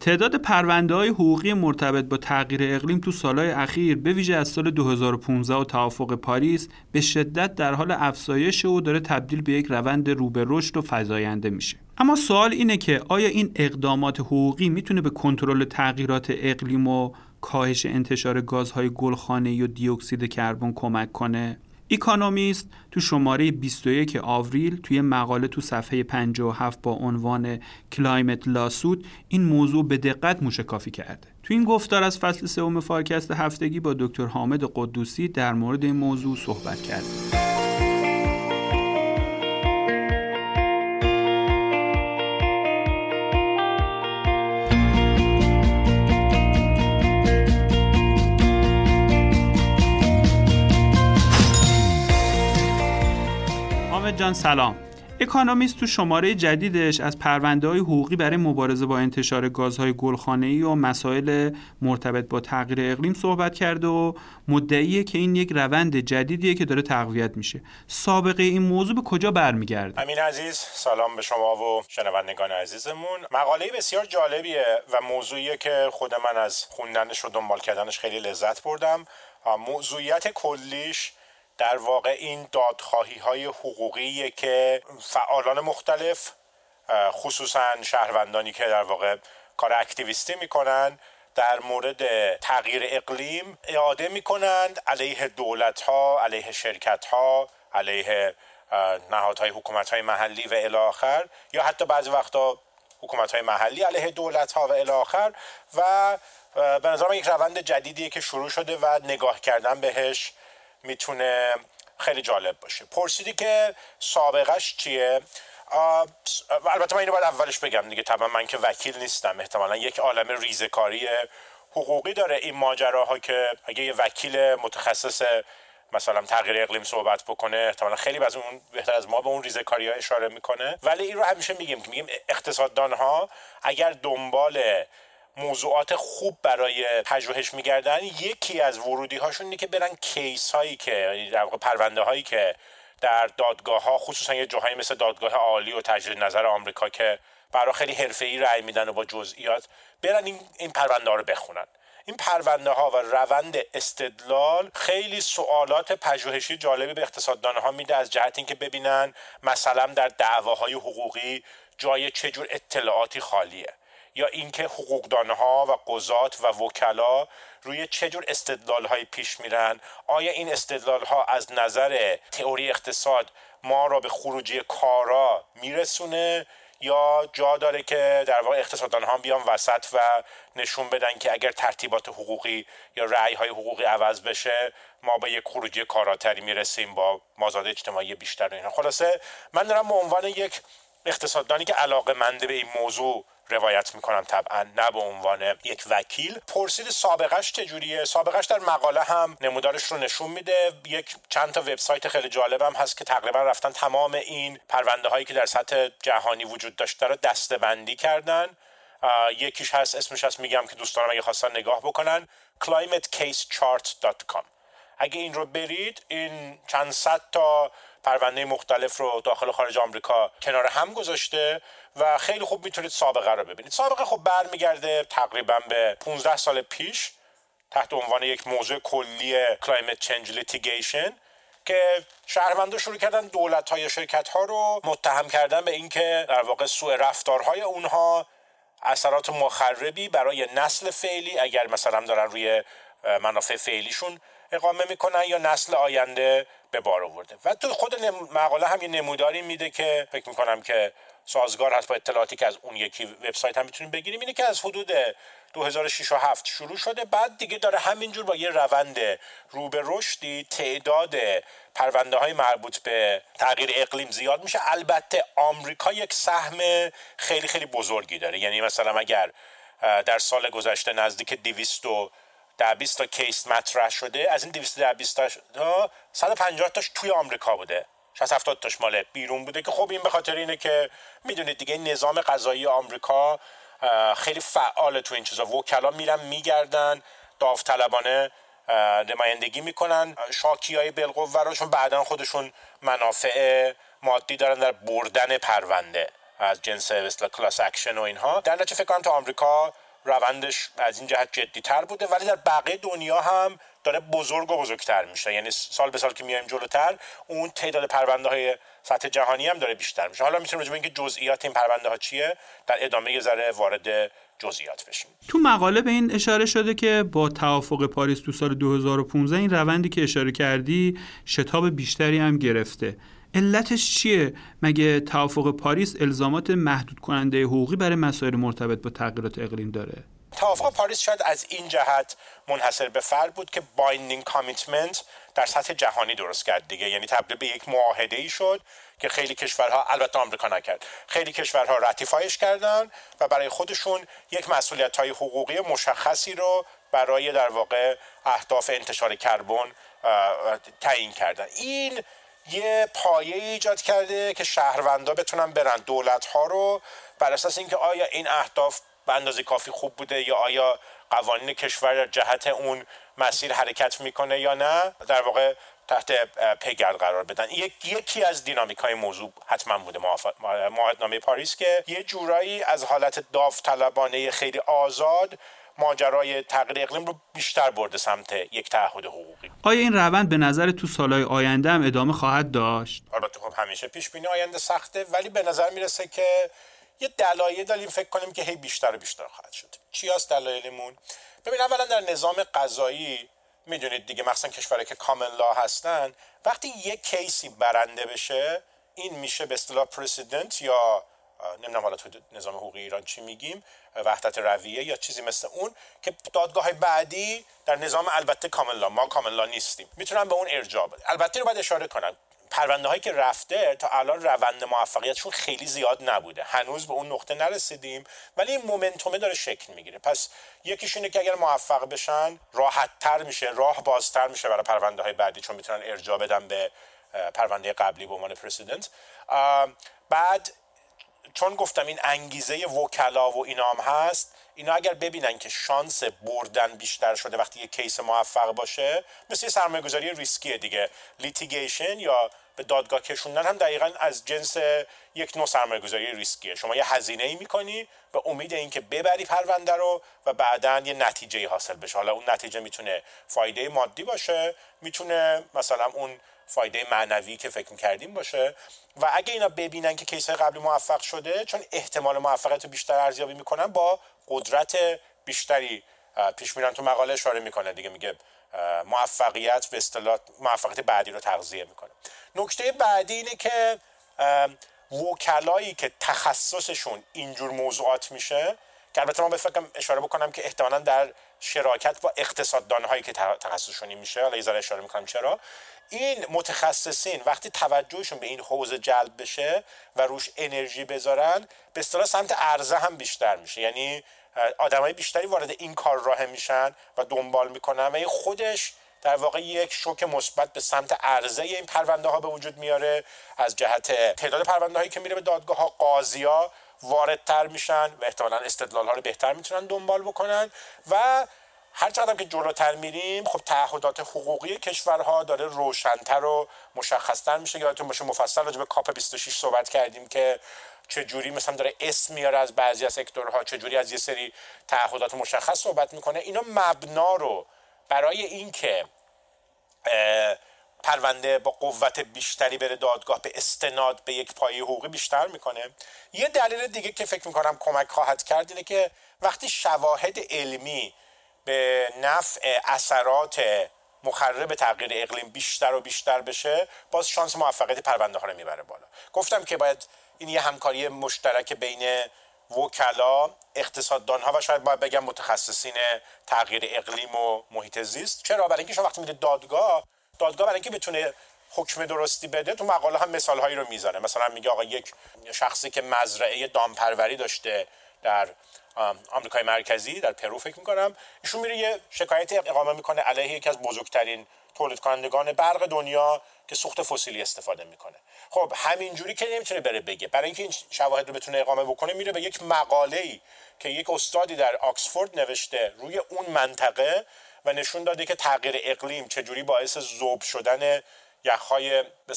تعداد پرونده های حقوقی مرتبط با تغییر اقلیم تو سالهای اخیر به ویژه از سال 2015 و توافق پاریس به شدت در حال افزایش و داره تبدیل به یک روند رو به رشد و فزاینده میشه. اما سوال اینه که آیا این اقدامات حقوقی می‌تونه به کنترل تغییرات اقلیم و کاهش انتشار گازهای گلخانه‌ای و دیوکسید کربن کمک کنه؟ Economist تو شماره 21 آوریل توی مقاله تو صفحه 57 با عنوان Climate lawsuit این موضوع به دقت موشکافی کرده. تو این گفتار از فصل سوم فارکست هفتگی با دکتر حامد قدوسی در مورد این موضوع صحبت جان سلام. اکانومیست تو شماره جدیدش از پرونده های حقوقی برای مبارزه با انتشار گازهای گلخانه‌ای و مسائل مرتبط با تغییر اقلیم صحبت کرده و مدعیه که این یک روند جدیدیه که داره تقویت میشه. سابقه این موضوع به کجا برمیگرده؟ امین عزیز سلام به شما و شنوندگان عزیزمون. مقاله بسیار جالبیه و موضوعیه که خود من از خوندنش و دنبال کردنش خیلی لذت بردم. موضوعیت کلیش در واقع این دادخواهی های حقوقی که فعالان مختلف خصوصا شهروندانی که در واقع کار اکتیویستی می‌کنن در مورد تغییر اقلیم اعاده می‌کنند علیه دولت ها علیه شرکت ها علیه نهادهای حکومت های محلی و الاخر یا حتی بعضی وقتا حکومت های محلی علیه دولت ها و الاخر و به نظرم یک روند جدیدیه که شروع شده و نگاه کردن بهش می‌تونه خیلی جالب باشه. پرسیدی که سابقش چیه؟ البته من اینو باید اولش بگم دیگه. طبعا من که وکیل نیستم. احتمالا یک عالم ریزکاری حقوقی داره این ماجراها که اگه یه وکیل متخصص مثلا تغییر اقلیم صحبت بکنه احتمالا خیلی از اون بهتر از ما به اون ریزکاری ها اشاره می‌کنه. ولی این رو همیشه میگیم که میگیم اقتصاددان ها اگر دنبال موضوعات خوب برای پژوهش میگردن یکی از ورودی هاشون اینه که برن کیس هایی که در پرونده هایی که در دادگاه ها خصوصا یه جاهایی مثل دادگاه عالی و تجدید نظر آمریکا که برای خیلی حرفه‌ای رأی میدن و با جزئیات برن این این پرونده ها رو بخونن. این پرونده ها و روند استدلال خیلی سوالات پژوهشی جالبی به اقتصاددان ها میده از جهت اینکه ببینن مثلا در دعواهای حقوقی جای چجور اطلاعاتی خالیه. یا اینکه حقوقدانها و قضات و وکلا روی چه جور استدلال های پیش میرن؟ آیا این استدلال ها از نظر تئوری اقتصاد ما را به خروجی کارا میرسونه یا جا داره که در واقع اقتصاددان ها بیان وسط و نشون بدن که اگر ترتیبات حقوقی یا رأی های حقوقی عوض بشه ما به یک خروجی کاراتری می‌رسیم با مازاد اجتماعی بیشتر اینا. خلاصه من دارم به عنوان یک اقتصاددانی که علاقه منده به این موضوع روایت می‌کنم طبعا نه به عنوان یک وکیل. پرسید سابقش چجوریه؟ سابقش در مقاله هم نمودارش رو نشون میده. یک چند تا وبسایت خیلی جالبم هست که تقریبا رفتن تمام این پرونده هایی که در سطح جهانی وجود داشته رو دسته بندی کردن یکیش هست اسمش هست میگم که دوستانم اگه خواستن نگاه بکنن. climatecasechart.com اگه این رو برید این چند صد تا پرونده مختلف رو داخل و خارج آمریکا کنار هم گذاشته و خیلی خوب می‌تونید سابقه رو ببینید. سابقه خب برمیگرده تقریبا به 15 سال پیش تحت عنوان یک موضوع کلی climate change litigation که شهروندان شروع کردن دولت های شرکت ها رو متهم کردن به اینکه در واقع سوء رفتارهای اونها اثرات مخربی برای نسل فعلی اگر مثلا دارن روی منافع فعلیشون اقامه می‌کنن یا نسل آینده به بار آورده. و تو خود مقاله هم یه نموداری میده که فکر می‌کنم که سازگار هست با اطلاعاتی که از اون یکی وبسایت هم می‌تونیم بگیریم. اینه که از حدود 2006 و 7 شروع شده بعد دیگه داره همینجور با یه روند رو به رشدی تعداد پرونده های مربوط به تغییر اقلیم زیاد میشه. البته آمریکا یک سهم خیلی خیلی بزرگی داره. یعنی مثلا اگر در سال گذشته نزدیک 200 در 20 تا کیس مطرح شده. از این 220 تا 150 تاش توی آمریکا بوده. 60 70 تاش مال بیرون بوده که خب این به خاطر اینه که می‌دونید دیگه نظام قضایی آمریکا خیلی فعال تو این چیزا. وکلا میرن میگردن داوطلبانه نمایندگی می‌کنن. شاکی های بلقوه رو چون بعدا خودشون منافع مادی دارن در بردن پرونده از جنس مثل class action و اینها. در نتیجه فکر کنم تو آمریکا روندش از این جهت جدیتر بوده ولی در بقیه دنیا هم داره بزرگ و بزرگتر میشه. یعنی سال به سال که میایم جلوتر اون تعداد پرونده های سطح جهانی هم داره بیشتر میشه. حالا می‌تونیم راجع اینکه جزئیات این پرونده ها چیه در ادامه یه ذره وارد جزئیات بشیم. تو مقاله به این اشاره شده که با توافق پاریس تو سال 2015 این روندی که اشاره کردی شتاب بیشتری هم گرفته. علتش چیه؟ مگه توافق پاریس الزامات محدود کننده حقوقی برای مسائل مرتبط با تغییرات اقلیم داره؟ توافق پاریس شاید از این جهت منحصر به فرد بود که binding commitment در سطح جهانی درست کرد دیگه. یعنی تبدیل به یک معاهده ای شد که خیلی کشورها البته آمریکا نکرد خیلی کشورها ratify اش کردن و برای خودشون یک مسئولیت های حقوقی مشخصی رو برای در واقع اهداف انتشار کربن تعیین کردن. این یه پایه ایجاد کرده که شهروندا بتونن برن. دولت ها رو بر اساس اینکه آیا این اهداف به اندازه کافی خوب بوده یا آیا قوانین کشور در جهت اون مسیر حرکت می‌کنه یا نه در واقع تحت پیگرد قرار بدن. یکی از دینامیک های موضوع حتما بوده. معاهدنامه پاریس که یه جورایی از حالت داوطلبانه خیلی آزاد ماجرای تغییر اقلیم رو بیشتر برده سمت یک تعهد حقوقی. آیا این روند به نظر تو سالهای آینده هم ادامه خواهد داشت؟ البته خب همیشه پیش بینی آینده سخته ولی به نظر می‌رسه که یه دلایل داریم فکر کنیم که هی بیشتر و بیشتر خواهد شد. چی هست دلایلمون؟ ببین اولا در نظام قضایی می‌دونید دیگه مخصوصا کشورهایی که کامن لا هستن وقتی یک کیسی برنده بشه این میشه به اصطلاح پرسیدنت یا نمی‌دونم حالا تو نظام حقوقی ایران چی میگیم وحدت رویه یا چیزی مثل اون که دادگاه بعدی در نظام البته کاملا ما کاملا نیستیم. می‌تونن به اون ارجاع بده البته رو باید اشاره کنم. پرونده هایی که رفته تا الان روند موفقیتشون خیلی زیاد نبوده. هنوز به اون نقطه نرسیدیم ولی این مومنتومه داره شکل می‌گیره. پس یکیش اینه که اگر موفق بشن راحت تر میشه راه بازتر میشه برای پرونده های بعدی چون می‌تونن ارجاع بدن به پرونده قبلی به عنوان precedent. بعد چون گفتم این انگیزه وکلا و اینام هست اینا اگر ببینن که شانس بردن بیشتر شده وقتی یه case موفق باشه مثل یه سرمایه گذاری ریسکیه دیگه. litigation یا به دادگاه کشوندن هم دقیقا از جنس یک نوع سرمایه گذاری ریسکیه. شما یه هزینه ای می‌کنی به امید اینکه ببری پرونده رو و بعدا یه نتیجه حاصل بشه. حالا اون نتیجه می‌تونه فایده مادی باشه می‌تونه مثلا اون فایده معنوی که فکر کردیم باشه. و اگه اینا ببینن که کیس قبلی موفق شده چون احتمال موفقیت بیشتر ارزیابی می‌کنن با قدرت بیشتری پیش میرن تو مقاله اشاره می‌کنه. دیگه میگه موفقیت به اصطلاح موفقیت بعدی رو تغذیه می‌کنه. نکته بعدی اینه که وکلایی که تخصصشون اینجور موضوعات میشه که البته من بفکرم اشاره بکنم که احتمالا در شراکت با اقتصاددان هایی که تخصصشونی میشه حالا یه اشاره می‌کنم چرا این متخصصین وقتی توجهشون به این حوزه جلب بشه و روش انرژی بذارن به اصطلاح سمت عرضه هم بیشتر میشه. یعنی آدمای بیشتری وارد این کار راه میشن و دنبال می‌کنن و این خودش در واقع یک شوک مثبت به سمت عرضه این پرونده ها به وجود میاره. از جهت تعداد پرونده هایی که میره به دادگاه ها قاضی ها واردتر میشن و احتمالا استدلال ها رو بهتر می‌تونن دنبال بکنن. و هر چقدر که جلوتر میریم خب تعهدات حقوقی کشورها داره روشنتر و مشخصتر میشه. یادتون باشه مفصل راجع به کاپ 26 صحبت کردیم که چه جوری مثلا داره اسم میاره از بعضی از سکتورها چه جوری از یه سری تعهدات مشخص صحبت می‌کنه. اینا مبنا رو برای اینکه پرونده با قوت بیشتری بره دادگاه به استناد به یک پایه حقوقی بیشتر می‌کنه. یه دلیل دیگه که فکر می‌کنم کمک خواهد کرد اینه که وقتی شواهد علمی به نفع اثرات مخرب تغییر اقلیم بیشتر و بیشتر بشه باز شانس موفقیت پرونده ها رو می‌بره بالا. گفتم که باید این یه همکاری مشترک بین وکلا اقتصاددان ها و شاید باید بگم متخصصین تغییر اقلیم و محیط زیست. چرا؟ برای اینکه شما وقتی میده دادگاه دادگاه برای اینکه بتونه حکم درستی بده تو مقاله هم مثال هایی رو می‌زنه مثلا میگه آقا یک شخصی که مزرعه دامپروری داشته در آمریکای مرکزی در پرو فکر می‌کنم ایشون میره یه شکایتی اقامه می‌کنه علیه یکی از بزرگترین تولید کنندگان برق دنیا که سوخت فسیلی استفاده می‌کنه. خب همینجوری که نمی‌تونه بره بگه. برای اینکه این شواهد رو بتونه اقامه بکنه میره به یک مقاله ای که یک استادی در آکسفورد نوشته روی اون منطقه و نشون داده که تغییر اقلیم چجوری باعث ذوب شدن یخهای به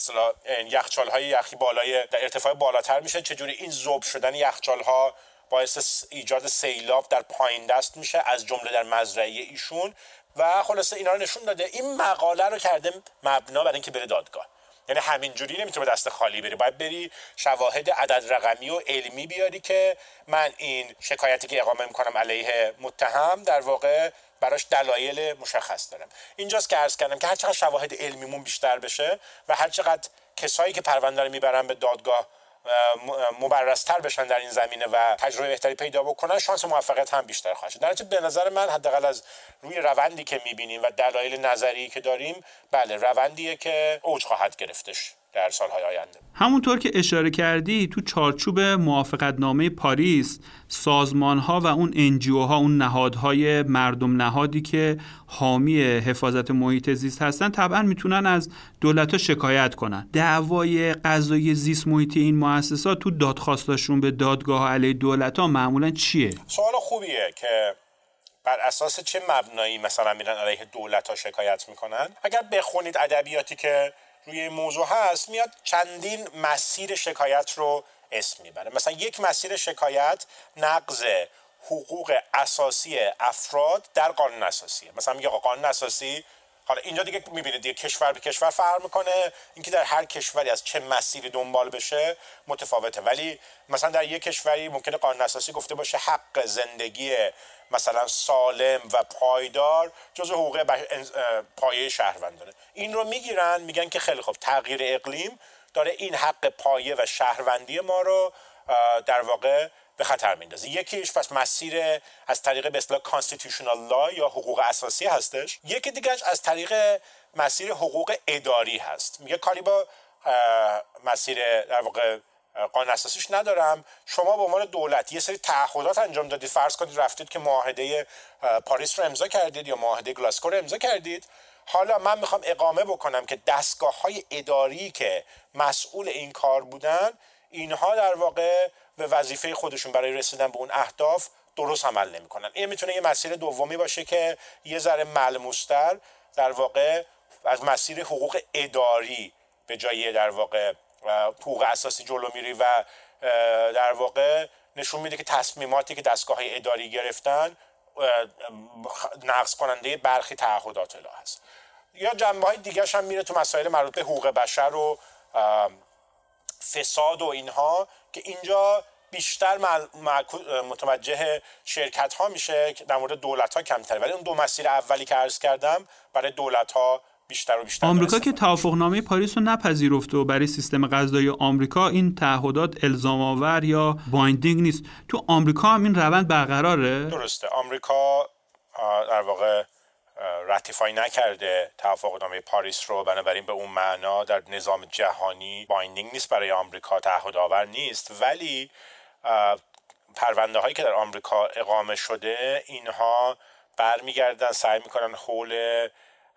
یخچال های یخی بالای در ارتفاع بالاتر میشه. چجوری این ذوب شدن یخچال ها باعث ایجاد سیلاب در پایین دست میشه از جمله در مزرعه ایشون؟ و خلاصه اینا رو نشون داده. این مقاله رو کرده مبنا برای اینکه بره دادگاه. یعنی همینجوری نمی‌تونه دست خالی بری. باید بری شواهد عدد رقمی و علمی بیاری که من این شکایتی که اقامه می‌کنم علیه متهم در واقع براش دلایل مشخص دارم. اینجاست که عرض کردم که هر چقدر شواهد علمیمون بیشتر بشه و هر چقدر کسایی که پرونده رو می‌برن به دادگاه مبرزتر بشن در این زمینه و تجربه بهتری پیدا بکنن شانس موفقیت هم بیشتر خواهد شد. در به نظر من حداقل از روی روندی که می‌بینیم و دلایل نظری که داریم بله روندیه که اوج خواهد گرفتش. در سالهای آینده. همونطور که اشاره کردی تو چارچوب موافقت نامه پاریس سازمان ها و اون انجیو ها اون نهادهای مردم نهادی که حامی حفاظت محیط زیست هستن طبعا می‌تونن از دولت ها شکایت کنن. دعوای قضایی زیست محیطی این مؤسسات تو دادخواستاشون به دادگاه علیه دولت ها معمولا چیه؟ سوال خوبیه که بر اساس چه مبنایی مثلا میرن علیه دولت ها شکایت می‌کنن؟ اگر بخونید ادبیاتی که روی موضوع هست میاد چندین مسیر شکایت رو اسم می‌بره. مثلا یک مسیر شکایت نقض حقوق اساسی افراد در قانون اساسیه. مثلا میگه قانون اساسی حالا اینجا دیگه می‌بینید دیگه کشور به کشور فرق می‌کنه. اینکه در هر کشوری از چه مسیری دنبال بشه متفاوته. ولی مثلا در یک کشوری ممکنه قانون اساسی گفته باشه حق زندگی مثلا سالم و پایدار جز حقوق پایه شهروندانه. این رو می‌گیرن میگن که خیلی خوب تغییر اقلیم داره این حق پایه و شهروندی ما رو در واقع به خطر میندازه. یکیش پس مسیر از طریق به اصطلاح constitutional law یا حقوق اساسی هستش. یکی دیگهش از طریق مسیر حقوق اداری هست. میگه کاری با مسیر در واقع قانون اساسیش ندارم. شما به عنوان دولت یه سری تعهدات انجام دادید. فرض کنید رفتید که معاهده پاریس رو امضا کردید یا معاهده گلاسکو رو امضا کردید. حالا من می‌خوام اقامه بکنم که دستگاه های اداری که مسئول این کار بودن اینها در واقع به وظیفه خودشون برای رسیدن به اون اهداف درست عمل نمی‌کنن. این می‌تونه یه مسیر دومی باشه که یه ذره ملموستر در واقع از مسیر حقوق اداری به جای در واقع حقوق اساسی جلو میری و در واقع نشون میده که تصمیماتی که دستگاه اداری گرفتن نقض کننده برخی تعهدات الله هست. یا جنبه های دیگه هم میره تو مسائل مربوط به حقوق بشر و فساد و اینها که اینجا بیشتر متوجه شرکت ها میشه در مورد دولت ها کمتر ولی اون دو مسیر اولی که عرض کردم برای دولت ها بیشتر و بیشتر آمریکا که توافقنامه پاریس رو نپذیرفته و برای سیستم قضایی آمریکا این تعهدات الزام آور یا binding نیست. تو آمریکا هم این روند برقراره؟ درسته. آمریکا در واقع ratify نکرده توافقنامه پاریس رو. بنابراین به اون معنا در نظام جهانی binding نیست برای آمریکا تعهد آور نیست. ولی پرونده هایی که در آمریکا اقامه شده اینها برمیگردن سعی می‌کنن حول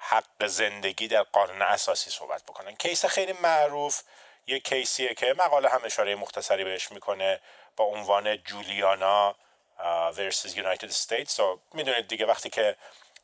حق زندگی در قانون اساسی صحبت بکنن. case خیلی معروف یک کیسیه که مقاله هم اشاره مختصری بهش می‌کنه با عنوان جولیانا versus United States. و می‌دونید دیگه وقتی که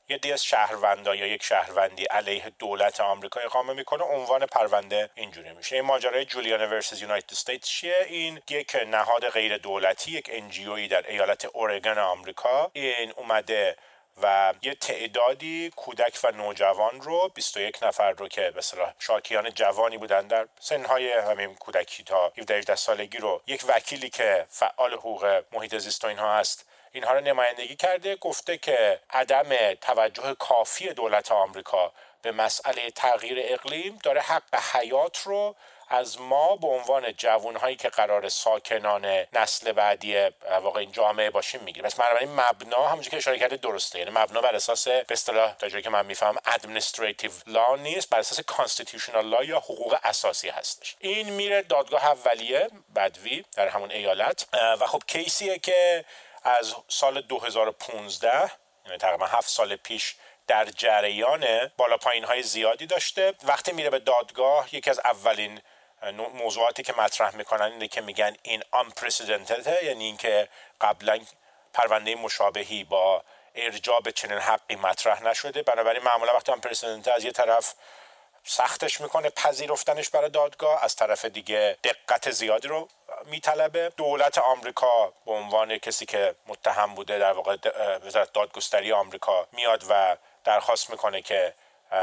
یه دی از شهروندا یا یک شهروندی علیه دولت آمریکا اقامه می‌کنه عنوان پرونده اینجوری میشه. این ماجرای جولیانا ورسز یونایتد استیتس چیه؟ این یک نهاد غیر دولتی یک انجیوی در ایالت اورگان آمریکا. این اومده و یه تعدادی کودک و نوجوان رو 21 نفر رو که به صلاح شاکیان جوانی بودن در سنهای همین کودکی تا 17 سالگی رو یک وکیلی که فعال حقوق محیط زیست و اینها هست اینها رو نمایندگی کرده گفته که عدم توجه کافی دولت آمریکا به مسئله تغییر اقلیم داره حق حیات رو از ما به عنوان جوانهایی که قرار ساکنان نسل بعدی واقع این جامعه باشیم می‌گیریم. پس بنابراین مبنا همونجوری که اشاره کرده درسته. یعنی مبنا بر اساس به اصطلاح تا که من میفهم administrative law نیست بر اساس constitutional law یا حقوق اساسی هستش. این میره دادگاه اولیه بدوی در همون ایالت. و خب کیسیه که از سال 2015 یعنی تقریبا هفت سال پیش در جریان بالا پایین های زیادی داشته. وقتی میره به دادگاه یکی از اولین موضوعاتی که مطرح می‌کنن اینه که میگن این unprecedented یعنی اینکه قبلا پرونده مشابهی با ارجاع به چنین حقی مطرح نشده. بنابراین معمولا وقتی unprecedented از یه طرف سختش می‌کنه پذیرفتنش برای دادگاه از طرف دیگه دقت زیادی رو میطلبه. دولت آمریکا به عنوان کسی که متهم بوده در واقع وزارت دادگستری آمریکا میاد و درخواست می‌کنه که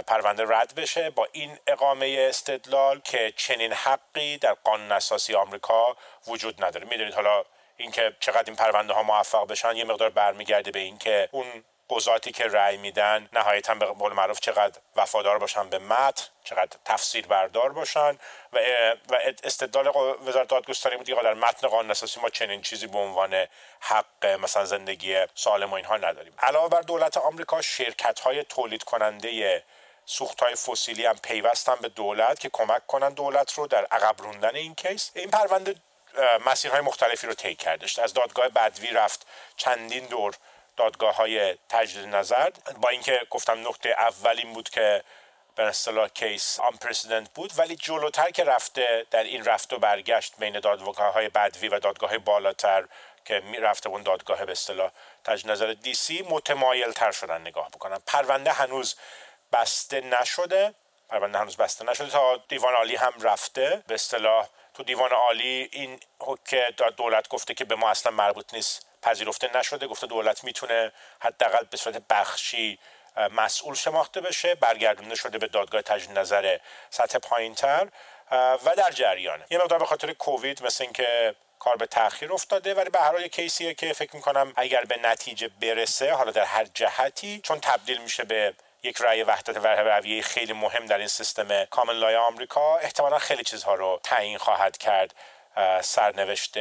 پرونده رد بشه با این اقامه استدلال که چنین حقی در قانون اساسی آمریکا وجود نداره. می‌دونید حالا اینکه چقدر این پرونده ها موفق بشن یه مقدار برمیگرده به اینکه اون قضاتی که رأی میدن نهایتا به قول معروف چقدر وفادار باشن به متن چقدر تفسیر بردار باشن و و استدلال وزارت دادگستری بود که در متن قانون اساسی ما چنین چیزی به عنوان حق مثلا زندگی سالم و اینها نداریم. علاوه بر دولت آمریکا شرکت های تولید کننده سوخت های فسیلی هم پیوستن به دولت که کمک کنن دولت رو در عقب روندن این کیس. این پرونده مسیرهای مختلفی رو طی کردش. از دادگاه بدوی رفت چندین دور دادگاه های تجدید نظر. با اینکه گفتم نقطه اول این بود که به اصطلاح کیس آن بود ولی جلوتر که رفته در این رفت و برگشت بین دادگاه های بدوی و دادگاه بالاتر که می رفته اون دادگاه به اصطلاح تجدید نظر دی سی متمایل تر شدن نگاه بکنن. پرونده هنوز بسته نشده. پرونده هنوز بسته نشده تا دیوان عالی هم رفته. به اصطلاح تو دیوان عالی این که دولت گفته که به ما اصلا مربوط نیست. پذیرفته نشده. گفته دولت می‌تونه حداقل به صورت بخشی مسئول شناخته بشه. برگردونده شده به دادگاه تجدید نظر سطح پایینتر. و در جریانه. یه مقدار به خاطر کووید مثل اینکه کار به تاخیر افتاده ولی به هر حال کیسیه که فکر می‌کنم اگر به نتیجه برسه حالا در هر جهتی چون تبدیل میشه به یک رأی وحدت و رویه خیلی مهم در این سیستم کامن لای آمریکا احتمالا خیلی چیزها رو تعیین خواهد کرد سرنوشت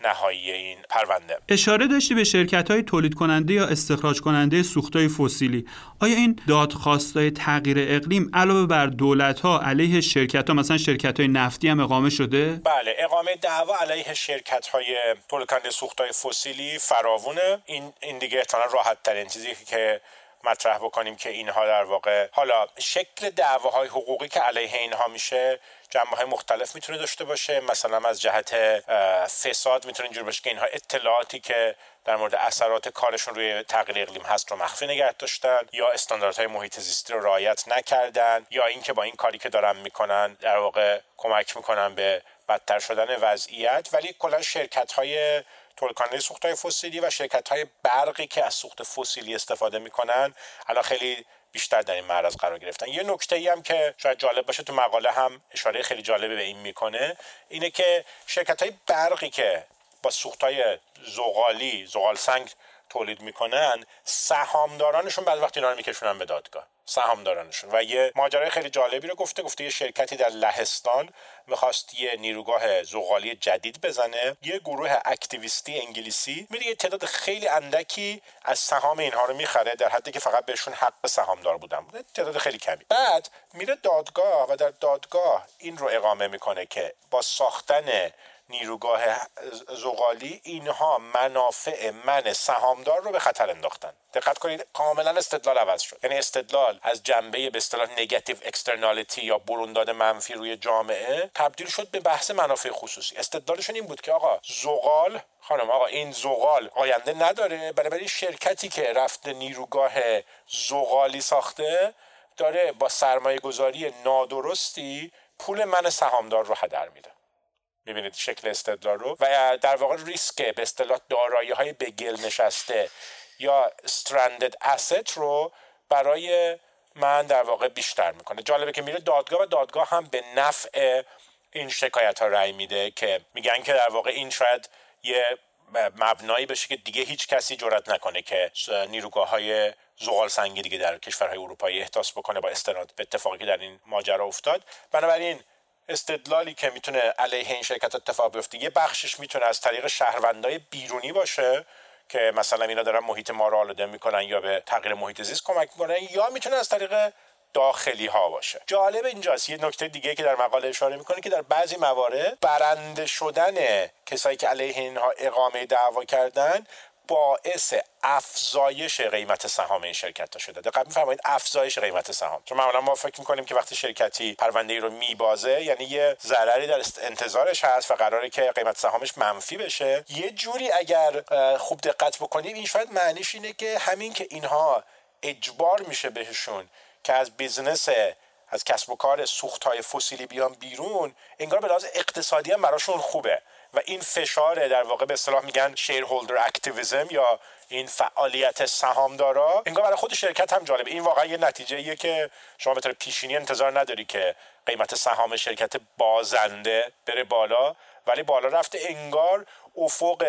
نهایی این پرونده. اشاره داشتی به شرکت های تولید کننده یا استخراج کننده سوخت های فسیلی. آیا این دادخواست های تغییر اقلیم علاوه بر دولت ها علیه شرکت ها مثلا شرکت های نفتی هم اقامه شده؟ بله اقامه دعوا علیه شرکت های تولید کننده سوخت های فسیلی فراوونه. این این دیگه احتمالاً راحت ترین چیزی که مطرح بکنیم که اینها در واقع حالا شکل دعواهای حقوقی که علیه اینها میشه جنبه های مختلف می‌تونه داشته باشه. مثلا از جهت فساد می‌تونه اینجور باشه که اینها اطلاعاتی که در مورد اثرات کارشون روی تغییر اقلیم هست رو مخفی نگه داشتن یا استانداردهای محیط زیستی رو رعایت نکردن یا اینکه با این کاری که دارن می‌کنن در واقع کمک می‌کنن به بدتر شدن وضعیت. ولی کلا شرکت های تولید سوخت های فسیلی و شرکت های برقی که از سوخت فسیلی استفاده می‌کنن الان خیلی بیشتر در این معرض قرار گرفتن. یه نکته ای هم که شاید جالب باشه تو مقاله هم اشاره خیلی جالبی به این می‌کنه اینه که شرکت های برقی که با سوخت های زغالی زغال سنگ تولید می‌کنن سهامدارانشون بعد وقتی اینا رو میکشونن به دادگاه. سهامدارانشون. و یه ماجرای خیلی جالبی رو گفته گفته یه شرکتی در لهستان می‌خواست یه نیروگاه زغالی جدید بزنه. یه گروه اکتیویستی انگلیسی میره یه تعداد خیلی اندکی از سهام اینها رو می‌خره در حدی که فقط بهشون حق سهامدار بودن. بوده تعداد خیلی کمی. بعد میره دادگاه و در دادگاه این رو اقامه می‌کنه که با ساختن نیروگاه زغالی اینها منافع من سهامدار رو به خطر انداختن. دقت کنید کاملا استدلال عوض شد. یعنی استدلال از جنبه به اصطلاح نگاتیو اکسترنالیتی یا برونداد منفی روی جامعه تبدیل شد به بحث منافع خصوصی. استدلالشون این بود که آقا زغال خانم آقا این زغال آینده نداره برای شرکتی که رفته نیروگاه زغالی ساخته داره با سرمایه گذاری نادرستی پول من سهامدار رو هدر میده. می‌بینید شکل استدلال رو. و در واقع ریسک به اصطلاح دارایی های به نشسته یا stranded asset رو برای من در واقع بیشتر می‌کنه. جالبه که میره دادگاه و دادگاه هم به نفع این شکایت ها رأی میده که میگن که در واقع این شاید یه مبنایی بشه که دیگه هیچ کسی جرات نکنه که نیروگاه های زغال سنگی دیگه در کشورهای اروپایی احداث بکنه با استناد به اتفاقی که در این ماجرا افتاد. بنابراین استدلالی که می‌تونه علیه این شرکت اتفاق بیفته. یه بخشش می‌تونه از طریق شهروندای بیرونی باشه که مثلا اینا دارن محیط ما رو آلوده می‌کنن یا به تغییر محیط زیست کمک می‌کنن یا می‌تونه از طریق داخلی ها باشه. جالب اینجاست. یه نکته دیگه که در مقاله اشاره می‌کنه که در بعضی موارد برنده شدن کسایی که علیه اینها اقامه دعوا کردن باعث افزایش قیمت سهام این شرکت ها شده. دقت میفرمایید افزایش قیمت سهام. چون معمولا ما فکر می‌کنیم که وقتی شرکتی پرونده ای رو میبازه یعنی یه ضرری در انتظارش هست و قراره که قیمت سهامش منفی بشه. یه جوری اگر خوب دقت بکنیم این شاید معنیش اینه که همین که اینها اجبار میشه بهشون که از business از کسب و کار سوخت های فسیلی بیان بیرون انگار به لحاظ اقتصادی هم براشون خوبه. و این فشار در واقع به اصطلاح میگن shareholder activism یا این فعالیت سهامدارا. انگار برای خود شرکت هم جالبه. این واقعا یه نتیجه ایه که شما به طور پیشینی انتظار نداری که قیمت سهام شرکت بازنده بره بالا ولی بالا رفته انگار افق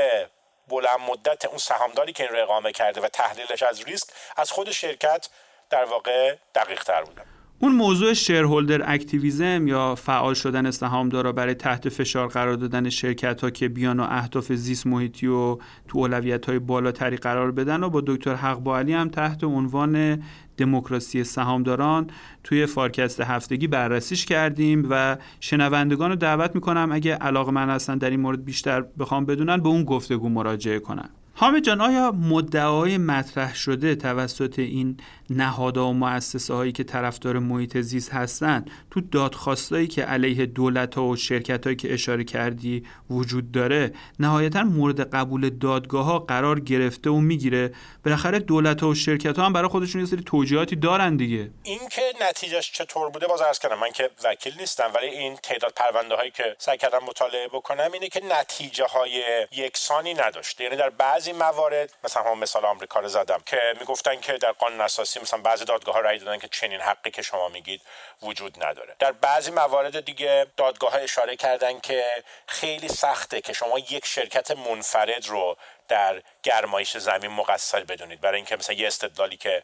بلند مدت اون سهامداری که این رو کرده و تحلیلش از ریسک از خود شرکت در واقع دقیق تر بودن اون موضوع shareholder activism یا فعال شدن سهامدارا برای تحت فشار قرار دادن شرکت ها که بیان و اهداف زیست محیطی و تو اولویت های بالاتری قرار بدن و با دکتر حق علی هم تحت عنوان دموکراسی سهامداران توی فارکست هفتگی بررسیش کردیم و شنوندگان رو دعوت می‌کنم اگه علاقه‌مند هستن در این مورد بیشتر بخوان بدونن به اون گفتگو مراجعه کنن. حامد جان آیا مدعای مطرح شده توسط این نهادها و مؤسسه هایی که طرفدار محیط زیست هستند تو دادخواستایی که علیه دولت ها و شرکت هایی که اشاره کردی وجود داره نهایتا مورد قبول دادگاه ها قرار گرفته و می‌گیره؟ بالاخره دولت ها و شرکت ها هم برای خودشون یه سری توجیهاتی دارن دیگه. این که نتیجهش چطور بوده باز عرض کردم من که وکیل نیستم ولی این تعداد پرونده هایی که سعی کردم مطالعه بکنم اینه که نتیجه های یکسانی نداشته. یعنی در بعضی موارد مثلا هم مثال آمریکا رو زدم که می‌گفتن که در قانون اساسی مثلا بعضی دادگاه ها رأی دادن که چنین حقی که شما میگید وجود نداره. در بعضی موارد دیگه دادگاه ها اشاره کردن که خیلی سخته که شما یک شرکت منفرد رو در گرمایش زمین مقصر بدونید. برای اینکه مثلا یه استدلالی که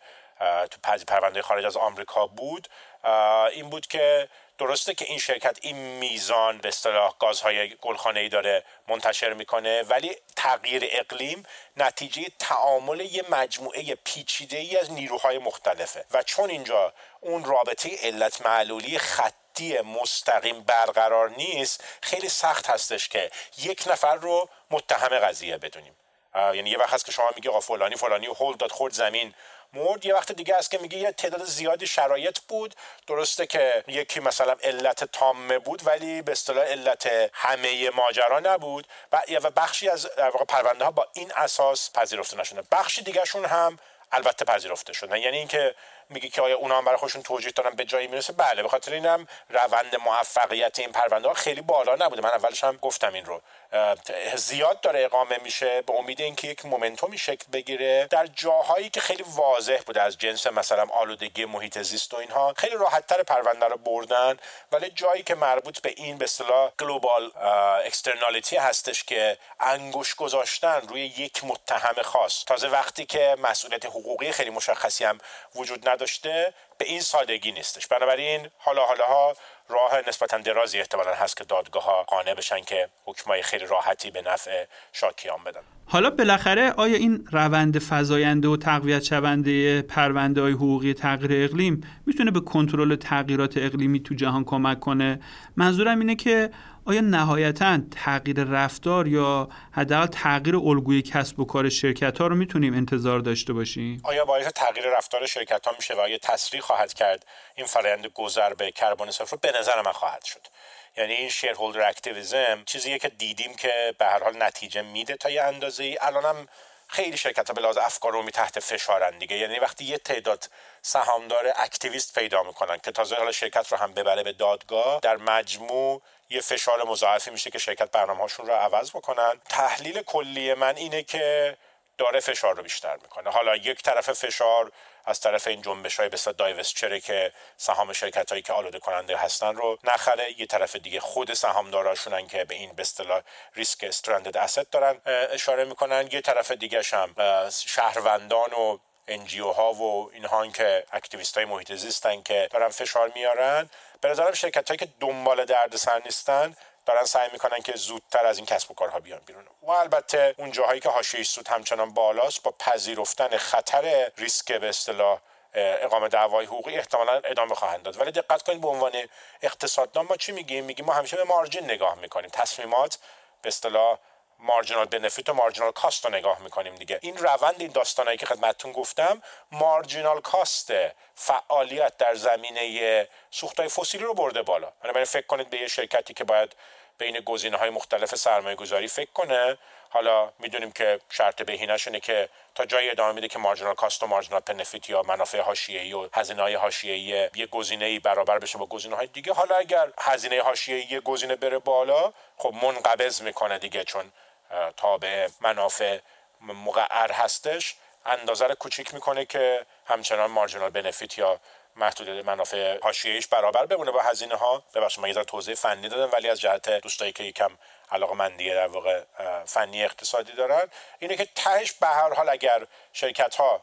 تو پرونده خارج از آمریکا بود این بود که درسته که این شرکت این میزان به اصطلاح گازهای گلخانه ای داره منتشر می‌کنه ولی تغییر اقلیم نتیجه تعامل یه مجموعه پیچیده ای از نیروهای مختلفه. و چون اینجا اون رابطه علت معلولی خطی مستقیم برقرار نیست خیلی سخت هستش که یک نفر رو متهم قضیه بدونیم. یعنی یه وقت هست که شما میگی آقا فلانی فلانی هول داد خورد زمین. مرد یه وقت دیگه است که میگه یه تعداد زیادی شرایط بود. درسته که یکی مثلا علت تامه بود ولی به اصطلاح علت همه ماجرا نبود. و بخشی از در واقع پرونده ها با این اساس پذیرفته نشده. بخشی دیگهشون هم البته پذیرفته شدن یعنی اینکه میگه که آیا اونا هم برای خودشون توجیه دارن به جایی می‌رسه؟ بله به خاطر اینم روند موفقیت این پرونده ها خیلی بالا نبوده. من اولش هم گفتم این رو. زیاد داره اقامه میشه به امید اینکه یک momentum ی شکل بگیره در جاهایی که خیلی واضح بوده از جنس مثلا آلودگی محیط زیست و اینها. خیلی راحتتر پرونده رو بردن ولی جایی که مربوط به این به اصطلاح global externality هستش که انگشت گذاشتن روی یک متهم خاص. تازه وقتی که مسئولیت حقوقی خیلی مشخصی هم وجود نداشته به این سادگی نیستش. بنابراین حالا حالا ها راه نسبتا درازی احتمالا هست که دادگاه ها قانع بشن که حکمای خیلی راحتی به نفع شاکیان بدن. حالا بالاخره آیا این روند فزاینده و تقویت شونده پرونده های حقوقی تغییر اقلیم می‌تونه به کنترل تغییرات اقلیمی تو جهان کمک کنه؟ منظورم اینه که آیا نهایتا تغییر رفتار یا حداقل تغییر الگوی کسب و کار شرکت ها رو می‌تونیم انتظار داشته باشیم؟ آیا باعث تغییر رفتار شرکت ها میشه و آیا تسریع خواهد کرد این فرآیند گذر به کربن صفر به نظر من خواهد شد. یعنی این shareholder activism چیزیه که دیدیم که به هر حال نتیجه میده تا یه اندازه ای الانم خیلی شرکت ها به لحاظ افکار عمومی تحت فشارن دیگه. یعنی وقتی یه تعداد سهامدار activist پیدا می‌کنن که تازه حالا شرکت رو هم ببره به دادگاه در مجموع یه فشار مضاعفی میشه که شرکت برنامه هاشون رو عوض بکنن. تحلیل کلی من اینه که داره فشار رو بیشتر می‌کنه. حالا یک طرف فشار از طرف این جنبش های بسیار divestiture ه که سهام شرکت هایی که آلوده کننده هستن رو نخره. یه طرف دیگه خود سهامداراشونن که به این به ریسک stranded asset دارن اشاره می‌کنن. یه طرف دیگه هم شهروندان و NGO ها و اینها که activist های محیط زیستن که دارن فشار میارن. به نظرم شرکت هایی که دنبال دردسر نیستن دارن سعی می‌کنن که زودتر از این کسب و کارها بیان بیرون. و البته اون جاهایی که حاشیه سود همچنان بالاست با پذیرفتن خطر ریسک به اصطلاح اقامه دعوای حقوقی احتمالا ادامه خواهند داد. ولی دقت کنید به عنوان اقتصاددان ما چی میگیم؟ میگیم ما همیشه به مارجین نگاه می‌کنیم. تصمیمات به اصطلاح مارجینال بنفیت و مارجینال کاست رو نگاه می‌کنیم دیگه. این روند این داستانایی که خدمتتون گفتم مارجینال کاست فعالیت در زمینه سوختهای فسیلی رو برده بالا. بنابراین فکر کنید به یه شرکتی که باید بین گزینه های مختلف سرمایه گذاری فکر کنه. حالا می‌دونیم که شرط بهینش اینه که تا جایی ادامه میده که مارجینال کاست و مارجینال پنفیت یا منافع حاشیه‌ای و هزینه های حاشیه‌ای یه گزینه برابر بشه با گزینه های دیگه. حالا اگر هزینه حاشیه‌ای یه گزینه بره بالا خب منقبض می‌کنه دیگه چون تابع منافع مقعر هستش. اندازه رو کوچیک می‌کنه که همچنان مارجینال بنفیت یا محدود منافع حاشیه‌ایش برابر بمونه با هزینه ها ببخشید من یه توضیح فنی دادم ولی از جهت دوستایی که یکم علاقه مندیه در واقع فنی اقتصادی دارن اینه که تهش به هر حال اگر شرکت ها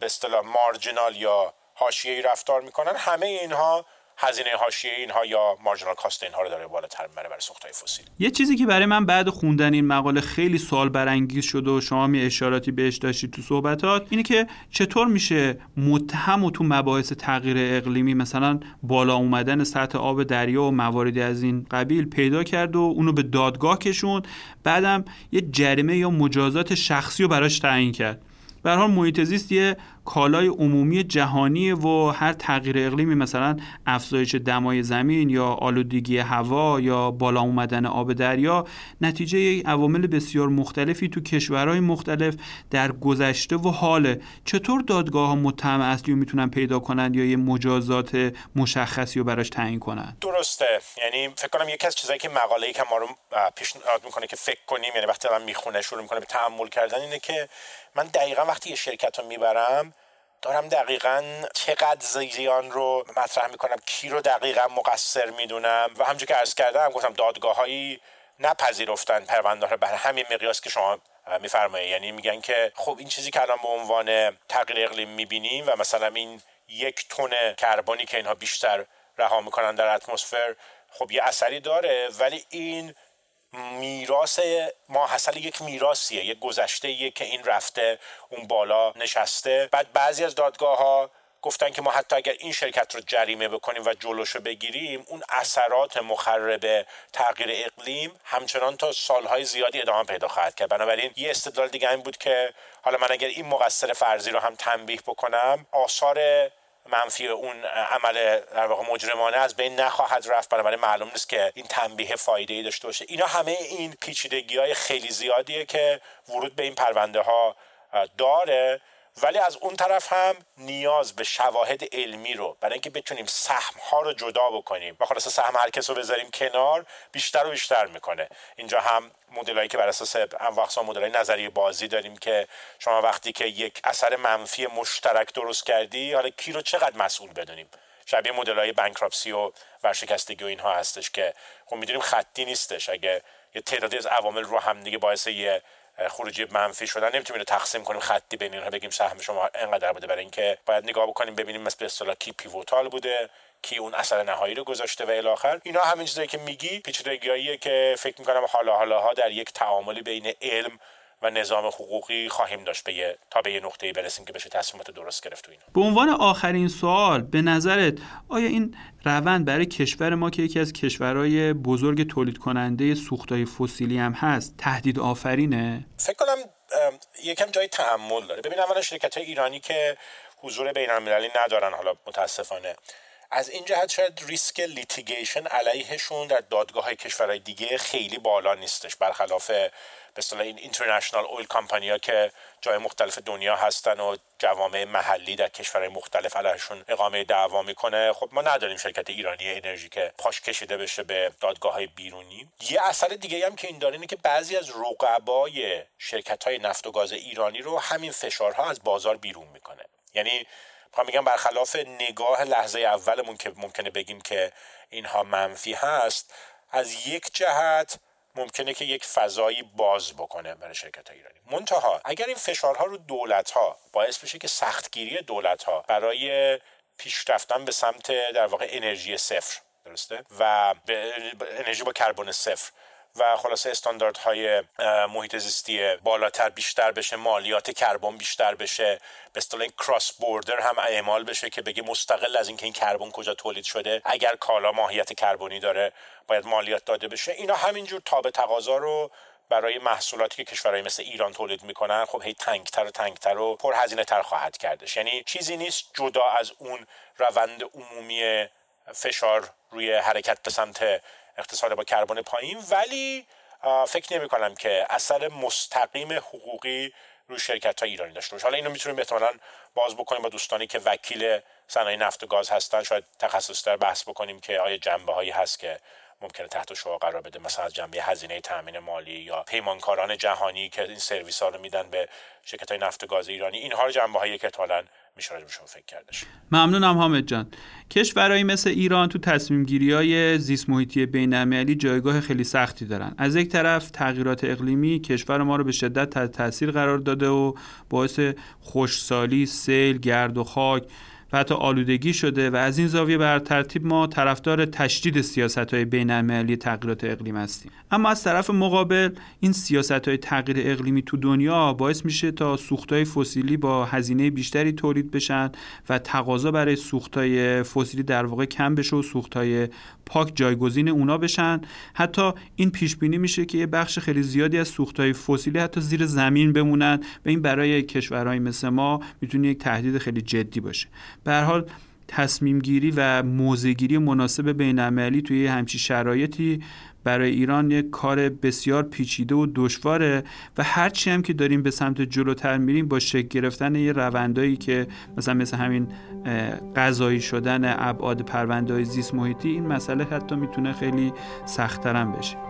به اصطلاح مارجینال یا حاشیه‌ای رفتار می‌کنن همه اینها هزینه حاشیه اینها یا مارجینال کاست اینها رو داره بالاتر می‌بره برای سوختهای فسیل. یه چیزی که برای من بعد خوندن این مقاله خیلی سوال برانگیز شد و شما می اشاراتی بهش داشتید تو صحبتات اینه که چطور میشه متهم و تو مباحث تغییر اقلیمی مثلا بالا اومدن سطح آب دریا و مواردی از این قبیل پیدا کرد و اونو به دادگاه کشوند بعدم یه جریمه یا مجازات شخصی رو براش تعیین کرد. به حال محیط زیست یه کالای عمومی جهانی و هر تغییر اقلیمی مثلا افزایش دمای زمین یا آلودگی هوا یا بالا اومدن آب دریا نتیجه عوامل بسیار مختلفی تو کشورهای مختلف در گذشته و حاله. چطور دادگاه ها متهم اصلی رو می‌تونن پیدا کنند یا یه مجازات مشخصی رو براش تعیین کنن درسته. یعنی فکر کنم یکی از چیزایی که مقاله که ما رو پیشنهاد می‌کنه که فکر کنیم یعنی وقتی من می‌خونه شروع می‌کنه به تحمل کردن اینه که من دقیقا وقتی یه شرکت رو می‌برم دارم دقیقا چقدر زیان رو مطرح می‌کنم کی رو دقیقا مقصر می‌دونم. و همجور که عرض کردم گفتم دادگاه هایی نپذیرفتن پرونده رو بر همین مقیاس که شما میفرمایید. یعنی میگن که خب این چیزی که الان به عنوان تغییر اقلیم می‌بینیم و مثلا این یک تن کربنی که اینها بیشتر رها می‌کنن در اتمسفر خب یه اثری داره. ولی این میراث ما حاصل یک میراثیه یک گذشته که این رفته اون بالا نشسته. بعد بعضی از دادگاه ها گفتن که ما حتی اگر این شرکت رو جریمه بکنیم و جلوشو بگیریم اون اثرات مخرب تغییر اقلیم همچنان تا سالهای زیادی ادامه پیدا خواهد کرد. بنابراین یه استدلال دیگه این بود که حالا من اگر این مقصر فرضی رو هم تنبیه بکنم آثار منفی اون عمل در واقع مجرمانه از بین نخواهد رفت. بنابراین معلوم نیست که این تنبیه فایده ای داشته باشه. اینا همه این پیچیدگی های خیلی زیادیه که ورود به این پرونده ها داره. ولی از اون طرف هم نیاز به شواهد علمی رو برای اینکه بتونیم سهم ها رو جدا بکنیم. و خلاص سهم هر کس رو بذاریم کنار بیشتر و بیشتر می‌کنه. اینجا هم مدلایی که بر اساس انواقسا مدلای نظری بازی داریم که شما وقتی که یک اثر منفی مشترک درست کردی حالا کی رو چقدر مسئول بدونیم؟ شبیه مدلای بانکراپسی و ورشکستگی و اینها هستش که خب می‌دونیم خطی نیستش. اگه یه تعدادی از عوامل رو هم دیگه باعث یه خروجی منفی شدن نمی‌تونیم تقسیم کنیم خطی بین اینها بگیم سهم شما انقدر بوده برای اینکه باید نگاه بکنیم ببینیم مثل اصطلاح کی پیوتال بوده کی اون اثر نهایی رو گذاشته و الی اینا همین چیزایی که میگی پیچیدگیاییه که فکر می‌کنم حالا حالا ها در یک تعاملی بین علم و نظام حقوقی خواهیم داشت به تا به یه نقطه‌ای برسیم که بشه تصمیمات درست گرفت تو اینا. به عنوان آخرین سوال به نظرت آیا این روند برای کشور ما که یکی از کشورهای بزرگ تولید کننده سوختهای فسیلی هم هست تهدید آفرینه؟ فکر کنم یکم جای تعمل داره. ببین اولا شرکت های ایرانی که حضور بین المللی ندارن حالا متاسفانه. از این جهت شاید ریسک litigation علیهشون در دادگاه های کشورهای دیگه خیلی بالا نیستش. برخلاف به اصطلاح این international oil company ا که جای مختلف دنیا هستن و جوامع محلی در کشورهای مختلف علیهشون اقامه دعوا می‌کنه خب ما نداریم شرکت ایرانی انرژی که پاش کشیده بشه به دادگاه های بیرونی. یه اثر دیگه هم که این داره اینه که بعضی از رقبای شرکت های نفت و گاز ایرانی رو همین فشارها از بازار بیرون می‌کنه. یعنی می‌خوام میگم برخلاف نگاه لحظه اولمون که ممکنه بگیم که اینها منفی هست از یک جهت ممکنه که یک فضایی باز بکنه برای شرکت های ایرانی. منتها اگر این فشارها رو دولت ها باعث بشه که سختگیری دولت ها برای پیشرفتن به سمت در واقع انرژی صفر درسته؟ و انرژی با کربن صفر و خلاصه استانداردهای محیط زیستی بالاتر بیشتر بشه مالیات کربن بیشتر بشه به اصطلاح کراس بوردر هم اعمال بشه که بگه مستقل از اینکه این کربن کجا تولید شده. اگر کالا ماهیت کربنی داره باید مالیات داده بشه. اینا همینجور تاب تقاضا رو برای محصولاتی که کشورهای مثل ایران تولید می‌کنن خب هی تنگتر و تنگتر و پرهزینه تر خواهد کردش. یعنی چیزی نیست جدا از اون روند عمومی فشار روی حرکت به سمت اقتصاد با کربن پایین ولی فکر نمی کنم که اثر مستقیم حقوقی روی شرکت های ایرانی داشته باشه. حالا اینو می‌تونیم احتمالا باز بکنیم با دوستانی که وکیل صنایع نفت و گاز هستن. شاید تخصص بحث بکنیم که آیا جنبه هایی هست که ممکنه تحت شعار قرار بده مثلا از جنبه هزینه تامین مالی یا پیمانکاران جهانی که این سرویس ها رو میدن به شرکت های نفت و گاز ایرانی اینها رو جنبه هایی که میشه راجبشون فکر کردش ممنونم حامد جان. کشورهایی مثل ایران تو تصمیم گیری های زیست محیطی بین جایگاه خیلی سختی دارن. از یک طرف تغییرات اقلیمی کشور ما رو به شدت تاثیر قرار داده و باعث خوشسالی سیل گرد و خاک و حتی آلودگی شده و از این زاویه بر ترتیب ما طرفدار تشدید سیاست های بین المللی تغییرات اقلیم هستیم. اما از طرف مقابل این سیاست های تغییر اقلیمی تو دنیا باعث میشه تا سوخت های فسیلی با هزینه بیشتری تولید بشن و تقاضا برای سوخت های فسیلی در واقع کم بشه و سوخت های پاک جایگزین اونا بشن. حتی این پیش بینی میشه که یه بخش خیلی زیادی از سوختهای فسیلی حتی زیر زمین بمونن و این برای کشورهای مثل ما می‌تونه یک تهدید خیلی جدی باشه. به حال تصمیم گیری و موزگیری مناسب بین توی همچی شرایطی برای ایران یک کار بسیار پیچیده و دشواره و هرچی هم که داریم به سمت جلوتر میریم با شکل گرفتن یه روندایی که مثلا مثل همین قضایی شدن ابعاد پرونده های زیست محیطی این مسئله حتی می‌تونه خیلی سختترم بشه.